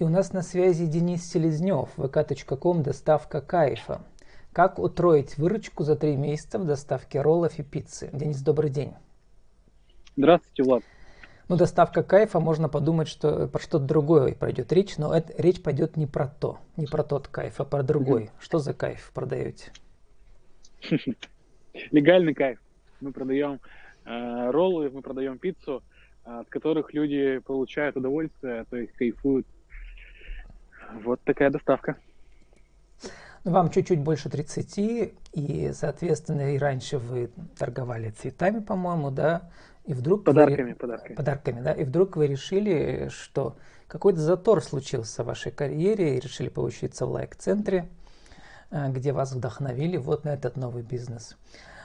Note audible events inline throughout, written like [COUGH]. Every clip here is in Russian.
И у нас на связи Денис Селезнев, vk.com, доставка кайфа. Как утроить выручку за три месяца в доставке роллов и пиццы? Денис, добрый день. Здравствуйте, Влад. Ну, доставка кайфа, можно подумать, что про что-то другое пойдет речь, но это, речь пойдет не про то, не про тот кайф, а про другой. Что за кайф продаете? [LAUGHS] Легальный кайф. Мы продаем э, роллы, мы продаем пиццу, от которых люди получают удовольствие, то есть кайфуют вот такая доставка. Ну, вам чуть-чуть больше 30, и, соответственно, и раньше вы торговали цветами, по-моему, да? И вдруг подарками, вы, подарками. Подарками, да? И вдруг вы решили, что какой-то затор случился в вашей карьере, и решили поучиться в лайк-центре, э, где вас вдохновили вот на этот новый бизнес.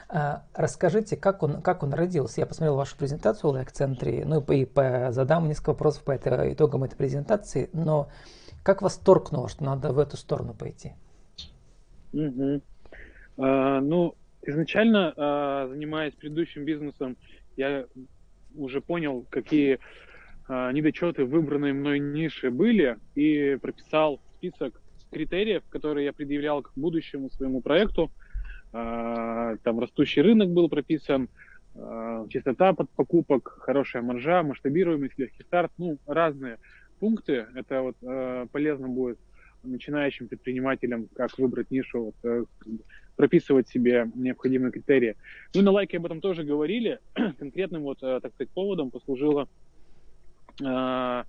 А, расскажите, как он, как он родился? Я посмотрел вашу презентацию в лайк-центре, ну и по, задам несколько вопросов по это, итогам этой презентации, но как вас торкнуло, что надо в эту сторону пойти? Угу. А, ну, изначально, а, занимаясь предыдущим бизнесом, я уже понял, какие а, недочеты выбранной мной ниши были, и прописал список критериев, которые я предъявлял к будущему своему проекту. А, там растущий рынок был прописан, а, частота под покупок, хорошая маржа, масштабируемость, легкий старт, ну, разные пункты. Это вот э, полезно будет начинающим предпринимателям, как выбрать нишу, вот, э, прописывать себе необходимые критерии. Ну и на лайке об этом тоже говорили. [CLEARS THROAT] Конкретным вот, э, так сказать, поводом послужила э,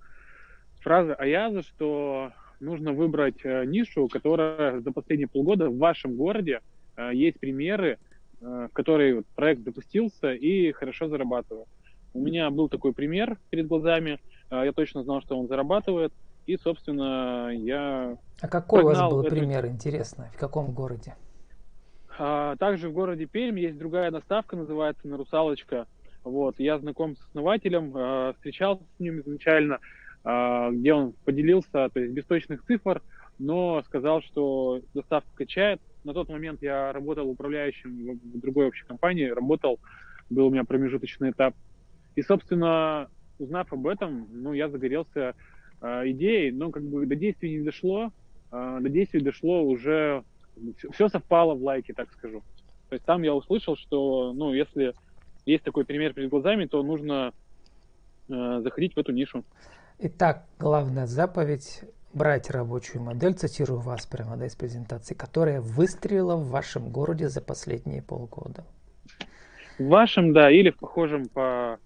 фраза Аяза, что нужно выбрать э, нишу, которая за последние полгода в вашем городе э, есть примеры, э, в которой вот, проект запустился и хорошо зарабатывает. У меня был такой пример перед глазами – я точно знал, что он зарабатывает, и, собственно, я... А какой у вас был это... пример, интересно, в каком городе? А, также в городе Пермь есть другая доставка, называется «На русалочка». Вот, я знаком с основателем, а, встречался с ним изначально, где он поделился, то есть без точных цифр, но сказал, что доставка качает. На тот момент я работал управляющим в другой общей компании, работал, был у меня промежуточный этап. И, собственно, узнав об этом, ну, я загорелся э, идеей, но как бы до действий не дошло, э, до действий дошло уже, все совпало в лайке, так скажу. То есть там я услышал, что, ну, если есть такой пример перед глазами, то нужно э, заходить в эту нишу. Итак, главная заповедь брать рабочую модель, цитирую вас прямо да, из презентации, которая выстрелила в вашем городе за последние полгода. В вашем, да, или в похожем по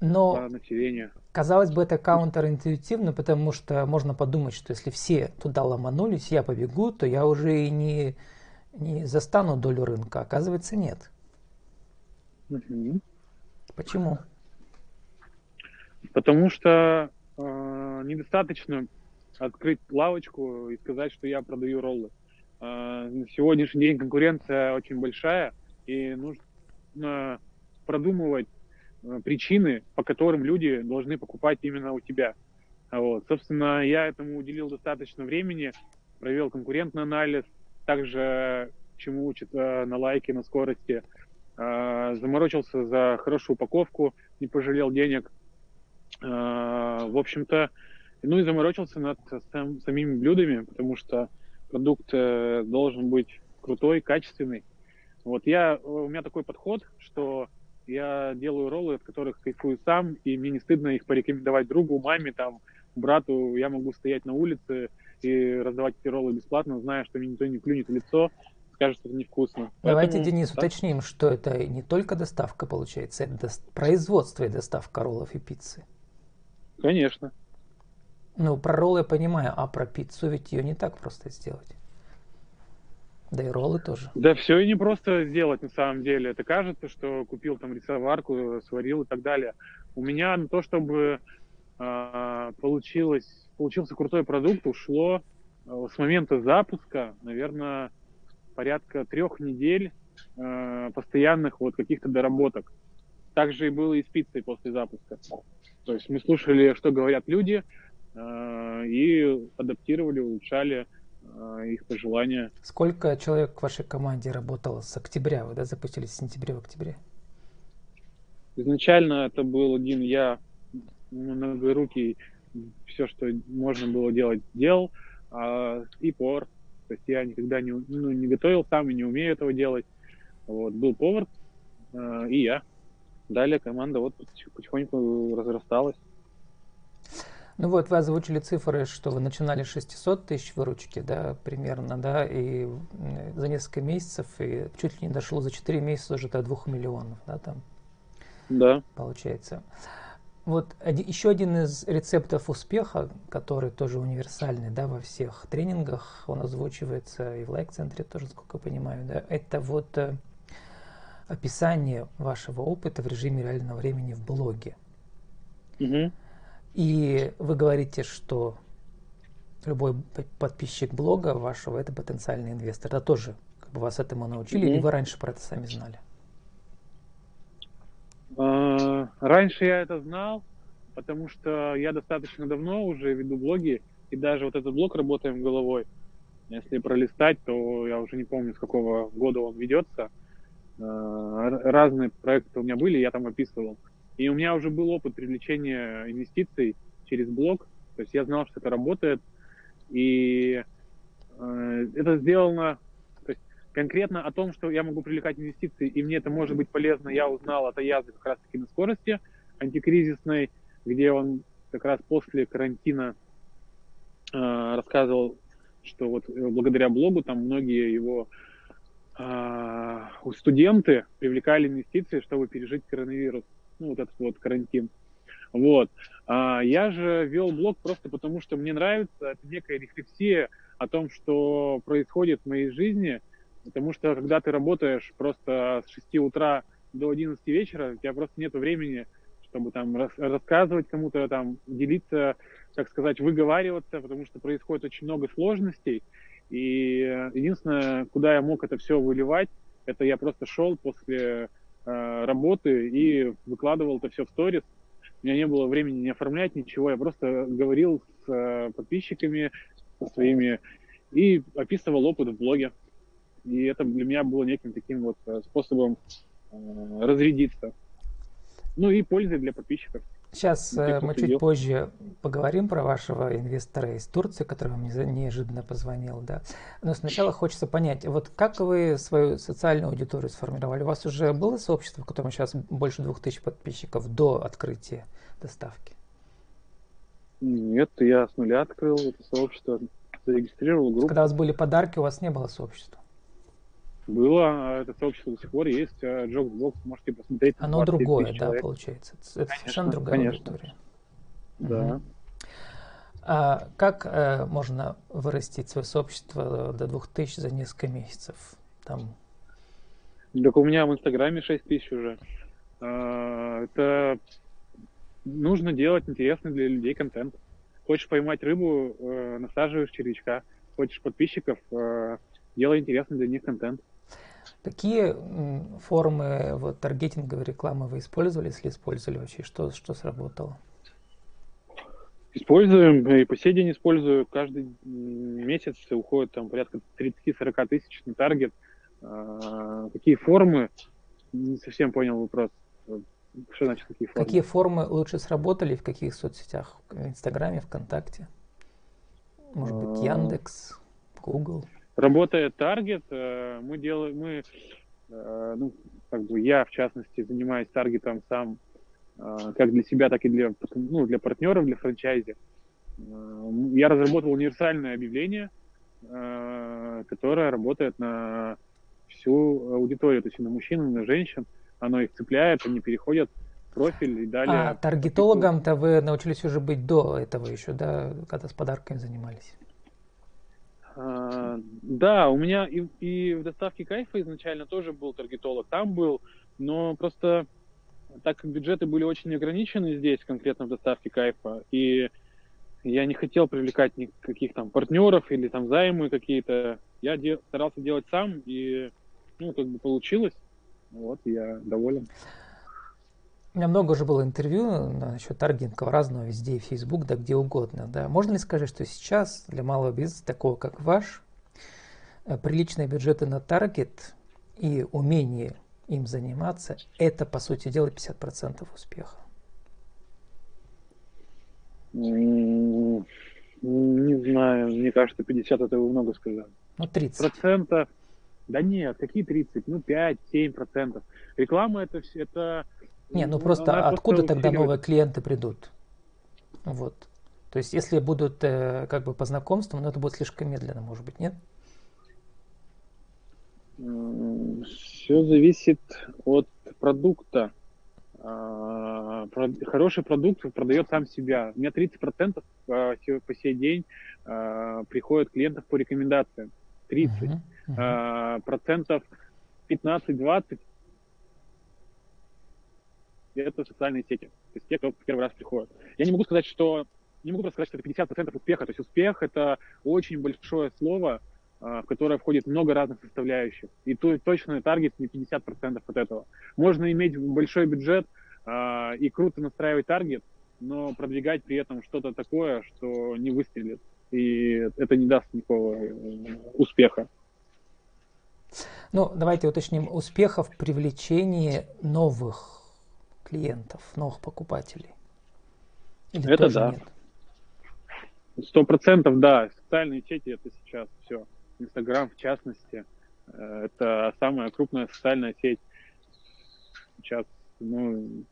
но, по населению. Казалось бы, это каунтеринтуитивно, потому что можно подумать, что если все туда ломанулись, я побегу, то я уже и не, не застану долю рынка. Оказывается, нет. Угу. Почему? Потому что э, недостаточно открыть лавочку и сказать, что я продаю роллы. Э, на сегодняшний день конкуренция очень большая, и нужно продумывать причины, по которым люди должны покупать именно у тебя. Вот. Собственно, я этому уделил достаточно времени, провел конкурентный анализ, также чему учат э, на лайке, на скорости, э, заморочился за хорошую упаковку, не пожалел денег. В общем-то, ну и заморочился над сам, самими блюдами, потому что продукт должен быть крутой, качественный. Вот я, у меня такой подход, что я делаю роллы, от которых кайфую сам, и мне не стыдно их порекомендовать другу, маме, там, брату. Я могу стоять на улице и раздавать эти роллы бесплатно, зная, что мне никто не клюнет в лицо, скажет, что это невкусно. Давайте, Поэтому, Денис, да? уточним, что это не только доставка получается, это производство и доставка роллов и пиццы. Конечно. Ну, про роллы я понимаю, а про пиццу ведь ее не так просто сделать. Да и роллы тоже. Да все и не просто сделать на самом деле. Это кажется, что купил там рисоварку, сварил и так далее. У меня на то, чтобы э, получилось, получился крутой продукт, ушло э, с момента запуска, наверное, порядка трех недель э, постоянных вот каких-то доработок. Также и было и с пиццей после запуска. То есть мы слушали, что говорят люди, э, и адаптировали, улучшали их пожелания. Сколько человек в вашей команде работало с октября? Вы да, запустились в сентябре, в октябре? Изначально это был один я, многорукий все, что можно было делать, делал. А, и повар. То есть я никогда не, ну, не готовил сам и не умею этого делать. Вот, был повар, э, и я. Далее команда вот потихоньку разрасталась. Ну вот, вы озвучили цифры, что вы начинали 600 тысяч выручки, да, примерно, да, и за несколько месяцев, и чуть ли не дошло за 4 месяца уже до 2 миллионов, да, там. Да. Получается. Вот один, еще один из рецептов успеха, который тоже универсальный, да, во всех тренингах, он озвучивается и в лайк-центре тоже, сколько я понимаю, да, это вот э, описание вашего опыта в режиме реального времени в блоге. Угу. И вы говорите, что любой подписчик блога вашего это потенциальный инвестор. Это тоже как бы вас этому научили, mm-hmm. или вы раньше про это сами знали? А, раньше я это знал, потому что я достаточно давно уже веду блоги, и даже вот этот блог «Работаем головой», если пролистать, то я уже не помню, с какого года он ведется. А, разные проекты у меня были, я там описывал. И у меня уже был опыт привлечения инвестиций через блог, то есть я знал, что это работает, и э, это сделано, то есть конкретно о том, что я могу привлекать инвестиции, и мне это может быть полезно, я узнал от Аяза как раз-таки на скорости антикризисной, где он как раз после карантина э, рассказывал, что вот благодаря блогу там многие его э, студенты привлекали инвестиции, чтобы пережить коронавирус ну, вот этот вот карантин. Вот. А я же вел блог просто потому, что мне нравится, это некая рефлексия о том, что происходит в моей жизни, потому что когда ты работаешь просто с 6 утра до 11 вечера, у тебя просто нет времени, чтобы там рас- рассказывать кому-то, там делиться, так сказать, выговариваться, потому что происходит очень много сложностей. И единственное, куда я мог это все выливать, это я просто шел после Э, работы и выкладывал это все в сторис. У меня не было времени не оформлять ничего, я просто говорил с э, подписчиками, со своими, и описывал опыт в блоге. И это для меня было неким таким вот э, способом разрядиться. Ну и пользой для подписчиков. Сейчас ну, э, мы чуть позже поговорим про вашего инвестора из Турции, который вам неожиданно позвонил, да. Но сначала хочется понять, вот как вы свою социальную аудиторию сформировали? У вас уже было сообщество, в котором сейчас больше двух тысяч подписчиков до открытия доставки? Нет, я с нуля открыл это сообщество, зарегистрировал группу. Когда у вас были подарки, у вас не было сообщества? Было, а это сообщество до сих пор есть, Джоксбокс, а можете посмотреть. Оно другое, да, получается. Это конечно, совершенно другая конечно. аудитория. Да. Угу. А как э, можно вырастить свое сообщество до 2000 за несколько месяцев? Там... Так у меня в Инстаграме 6 тысяч уже. А, это нужно делать интересный для людей контент. Хочешь поймать рыбу, э, насаживаешь червячка. Хочешь подписчиков, э, делай интересный для них контент. Какие формы вот, таргетинговой рекламы вы использовали, если использовали вообще? Что, что сработало? Используем, и по сей день использую. Каждый месяц уходит там порядка 30-40 тысяч на таргет. А, какие формы? Не совсем понял вопрос. Что значит какие формы? Какие формы лучше сработали в каких соцсетях? В Инстаграме, ВКонтакте? Может быть, а. Яндекс, Google? Работая таргет, э, мы делаем, мы, э, ну, как бы я, в частности, занимаюсь таргетом сам э, как для себя, так и для, ну, для партнеров, для франчайзи. Я разработал универсальное объявление, которое работает на всю аудиторию, то есть на мужчин, и на женщин. Оно их цепляет, они переходят в профиль и далее. А таргетологом-то вы научились уже быть до этого еще, да, когда с подарками занимались? А, да, у меня и, и в доставке кайфа изначально тоже был таргетолог, там был, но просто так как бюджеты были очень ограничены здесь, конкретно в доставке кайфа, и я не хотел привлекать никаких там партнеров или там займы какие-то, я де- старался делать сам, и ну, как бы получилось, вот, я доволен. У меня много уже было интервью насчет таргетинга разного везде, Facebook, да где угодно. Да. Можно ли сказать, что сейчас для малого бизнеса, такого как ваш, э, приличные бюджеты на таргет и умение им заниматься, это, по сути дела, 50% успеха? Не знаю, мне кажется, 50 это вы много сказали. Ну, 30. Процентов. Да нет, какие 30? Ну, 5-7 процентов. Реклама это все, это... Не, ну просто откуда просто тогда новые клиенты придут? Вот. То есть, если будут э, как бы по знакомству, но это будет слишком медленно, может быть, нет? Все зависит от продукта. А, хороший продукт продает сам себя. У меня 30% а, по сей день а, приходят клиентов по рекомендациям. 30. Uh-huh, uh-huh. Процентов 15-20 это социальные сети. То есть те, кто первый раз приходит. Я не могу сказать, что не могу сказать, что это 50% успеха. То есть успех это очень большое слово, в которое входит много разных составляющих. И то, точно таргет не 50% от этого. Можно иметь большой бюджет э, и круто настраивать таргет, но продвигать при этом что-то такое, что не выстрелит. И это не даст никакого э, успеха. Ну, давайте уточним. Успеха в привлечении новых клиентов, новых покупателей. Или это да. Сто процентов, да. Социальные сети это сейчас все. Инстаграм в частности. Э, это самая крупная социальная сеть сейчас. Ну,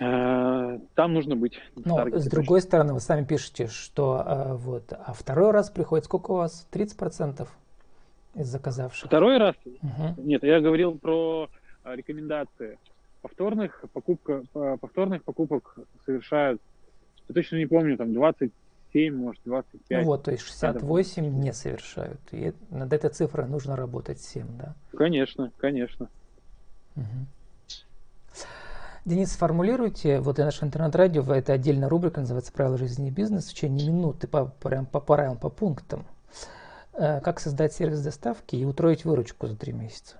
э, там нужно быть. Но с другой стороны, вы сами пишете, что э, вот, а второй раз приходит, сколько у вас? 30% из заказавших? Второй раз? Угу. Нет, я говорил про рекомендации. Повторных, покупка, повторных покупок совершают, я точно не помню, там 20 27, может 25. Ну вот, то есть 68 Надо... не совершают. И над этой цифрой нужно работать 7, да? Конечно, конечно. Угу. Денис, сформулируйте, вот и наш интернет-радио, это отдельная рубрика, называется «Правила жизни и бизнеса», в течение минуты, по, прям по правилам, по пунктам. Э, как создать сервис доставки и утроить выручку за три месяца?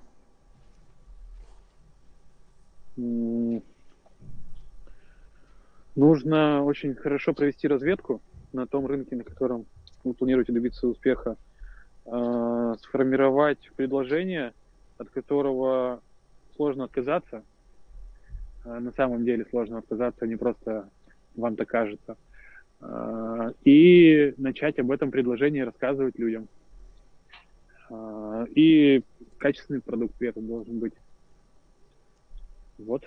Нужно очень хорошо провести разведку, на том рынке, на котором вы планируете добиться успеха, э, сформировать предложение, от которого сложно отказаться. Э, на самом деле сложно отказаться, не просто вам так кажется. Э, и начать об этом предложении рассказывать людям. Э, и качественный продукт при этом должен быть. Вот.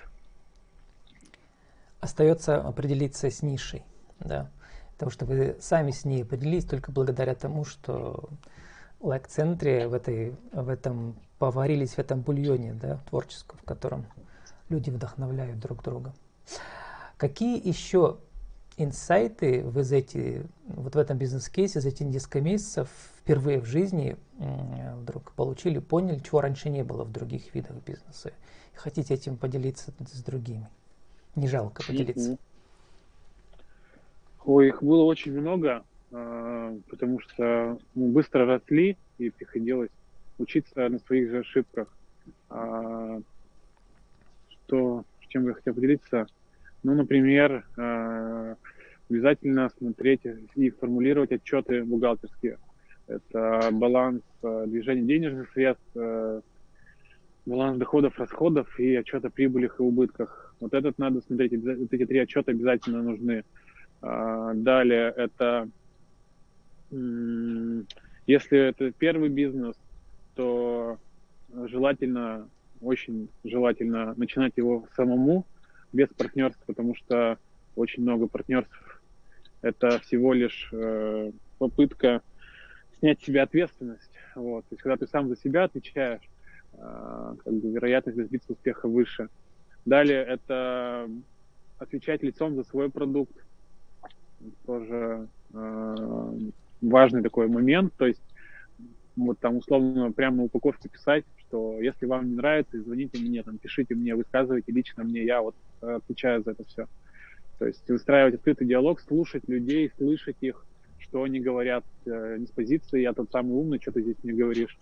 Остается определиться с нишей. Да потому что вы сами с ней определились только благодаря тому, что в лайк-центре в, этой, в этом поварились в этом бульоне да, творческом, в котором люди вдохновляют друг друга. Какие еще инсайты вы за эти, вот в этом бизнес-кейсе за эти несколько месяцев впервые в жизни вдруг получили, поняли, чего раньше не было в других видах бизнеса? И хотите этим поделиться с другими? Не жалко поделиться. Ой, их было очень много, а, потому что мы быстро росли и приходилось учиться на своих же ошибках. А, что, чем я хотел поделиться? Ну, например, а, обязательно смотреть и формулировать отчеты бухгалтерские. Это баланс движения денежных средств, баланс доходов, расходов и отчет о прибылях и убытках. Вот этот надо смотреть, вот эти три отчета обязательно нужны. А, далее это, если это первый бизнес, то желательно, очень желательно начинать его самому, без партнерств, потому что очень много партнерств. Это всего лишь э, попытка снять с себя ответственность. Вот. То есть, когда ты сам за себя отвечаешь, как бы вероятность добиться успеха выше. Далее это отвечать лицом за свой продукт, тоже э, важный такой момент. То есть вот там условно прямо на упаковке писать, что если вам не нравится, звоните мне, там, пишите мне, высказывайте лично мне, я вот отвечаю за это все. То есть выстраивать открытый диалог, слушать людей, слышать их, что они говорят э, не с позиции «я тот самый умный, что ты здесь мне говоришь»,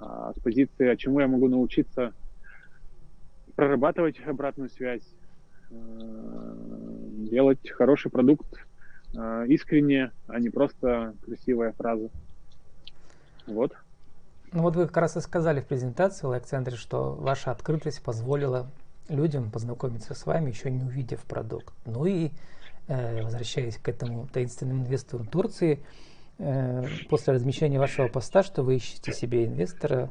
а с позиции «а чему я могу научиться прорабатывать обратную связь, э, делать хороший продукт, э, искренне, а не просто красивая фраза. Вот. Ну вот вы как раз и сказали в презентации в Александре, что ваша открытость позволила людям познакомиться с вами, еще не увидев продукт. Ну и возвращаясь к этому таинственному инвестору Турции, э, после размещения вашего поста, что вы ищете себе инвестора,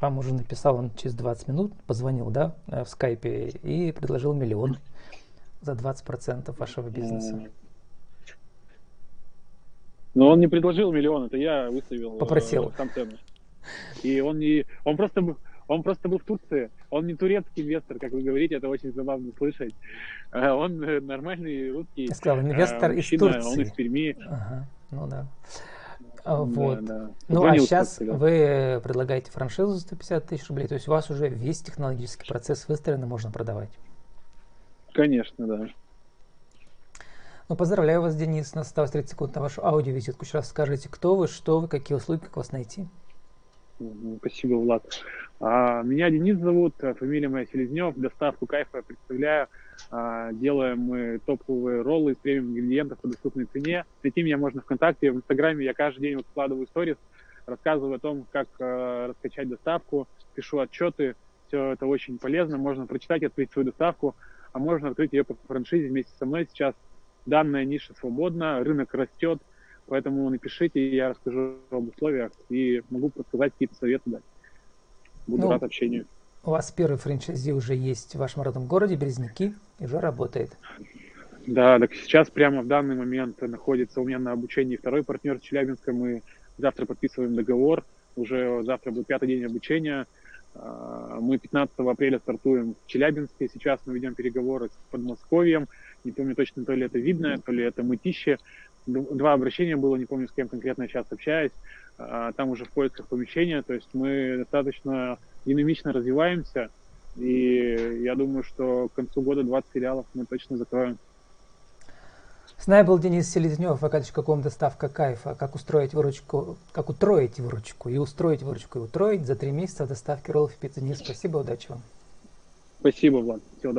вам уже написал он через 20 минут, позвонил, да, э, в скайпе и предложил миллион за 20% вашего бизнеса. Но он не предложил миллион, это я выставил Попросил. сам цену. И он не, он просто он просто был в Турции. Он не турецкий инвестор, как вы говорите, это очень забавно слышать. Он нормальный русский. Я сказал, инвестор мужчина, из Турции. Он из Перми. Ага, ну да. Вот. Да, да. Ну, а Звонил, сейчас да. вы предлагаете франшизу за 150 тысяч рублей, то есть у вас уже весь технологический процесс выстроен и можно продавать. Конечно, да. Ну, поздравляю вас, Денис. У нас осталось 30 секунд на вашу аудиовизитку. Раз скажите, кто вы, что вы, какие услуги, как вас найти. Спасибо, Влад. А, Меня Денис зовут, а, фамилия моя Селезнев. Доставку кайфа представляю. А, Делаем мы топовые роллы из премиум ингредиентов по доступной цене. Найти меня можно ВКонтакте, в Инстаграме. Я каждый день вот выкладываю сторис, рассказываю о том, как а, раскачать доставку, пишу отчеты. Все это очень полезно. Можно прочитать, открыть свою доставку, а можно открыть ее по франшизе вместе со мной. Сейчас данная ниша свободна, рынок растет, поэтому напишите, я расскажу об условиях и могу подсказать какие-то советы дать. Буду Ну, рад общению. У вас первый франчайзи уже есть в вашем родном городе, Березники, и уже работает. Да, так сейчас прямо в данный момент находится у меня на обучении второй партнер с Челябинска. Мы завтра подписываем договор. Уже завтра будет пятый день обучения. А, Мы 15 апреля стартуем в Челябинске. Сейчас мы ведем переговоры с Подмосковьем. Не помню точно, то ли это видно, то ли это мытище. Два обращения было, не помню, с кем конкретно я сейчас общаюсь. А, Там уже в поисках помещения. То есть мы достаточно динамично развиваемся. И я думаю, что к концу года 20 филиалов мы точно закроем. С нами был Денис Селезнев, vk.com доставка кайфа. Как устроить выручку, как утроить выручку и устроить выручку и утроить за три месяца доставки роллов и пиццы. Денис, спасибо, удачи вам. Спасибо, Влад. Всего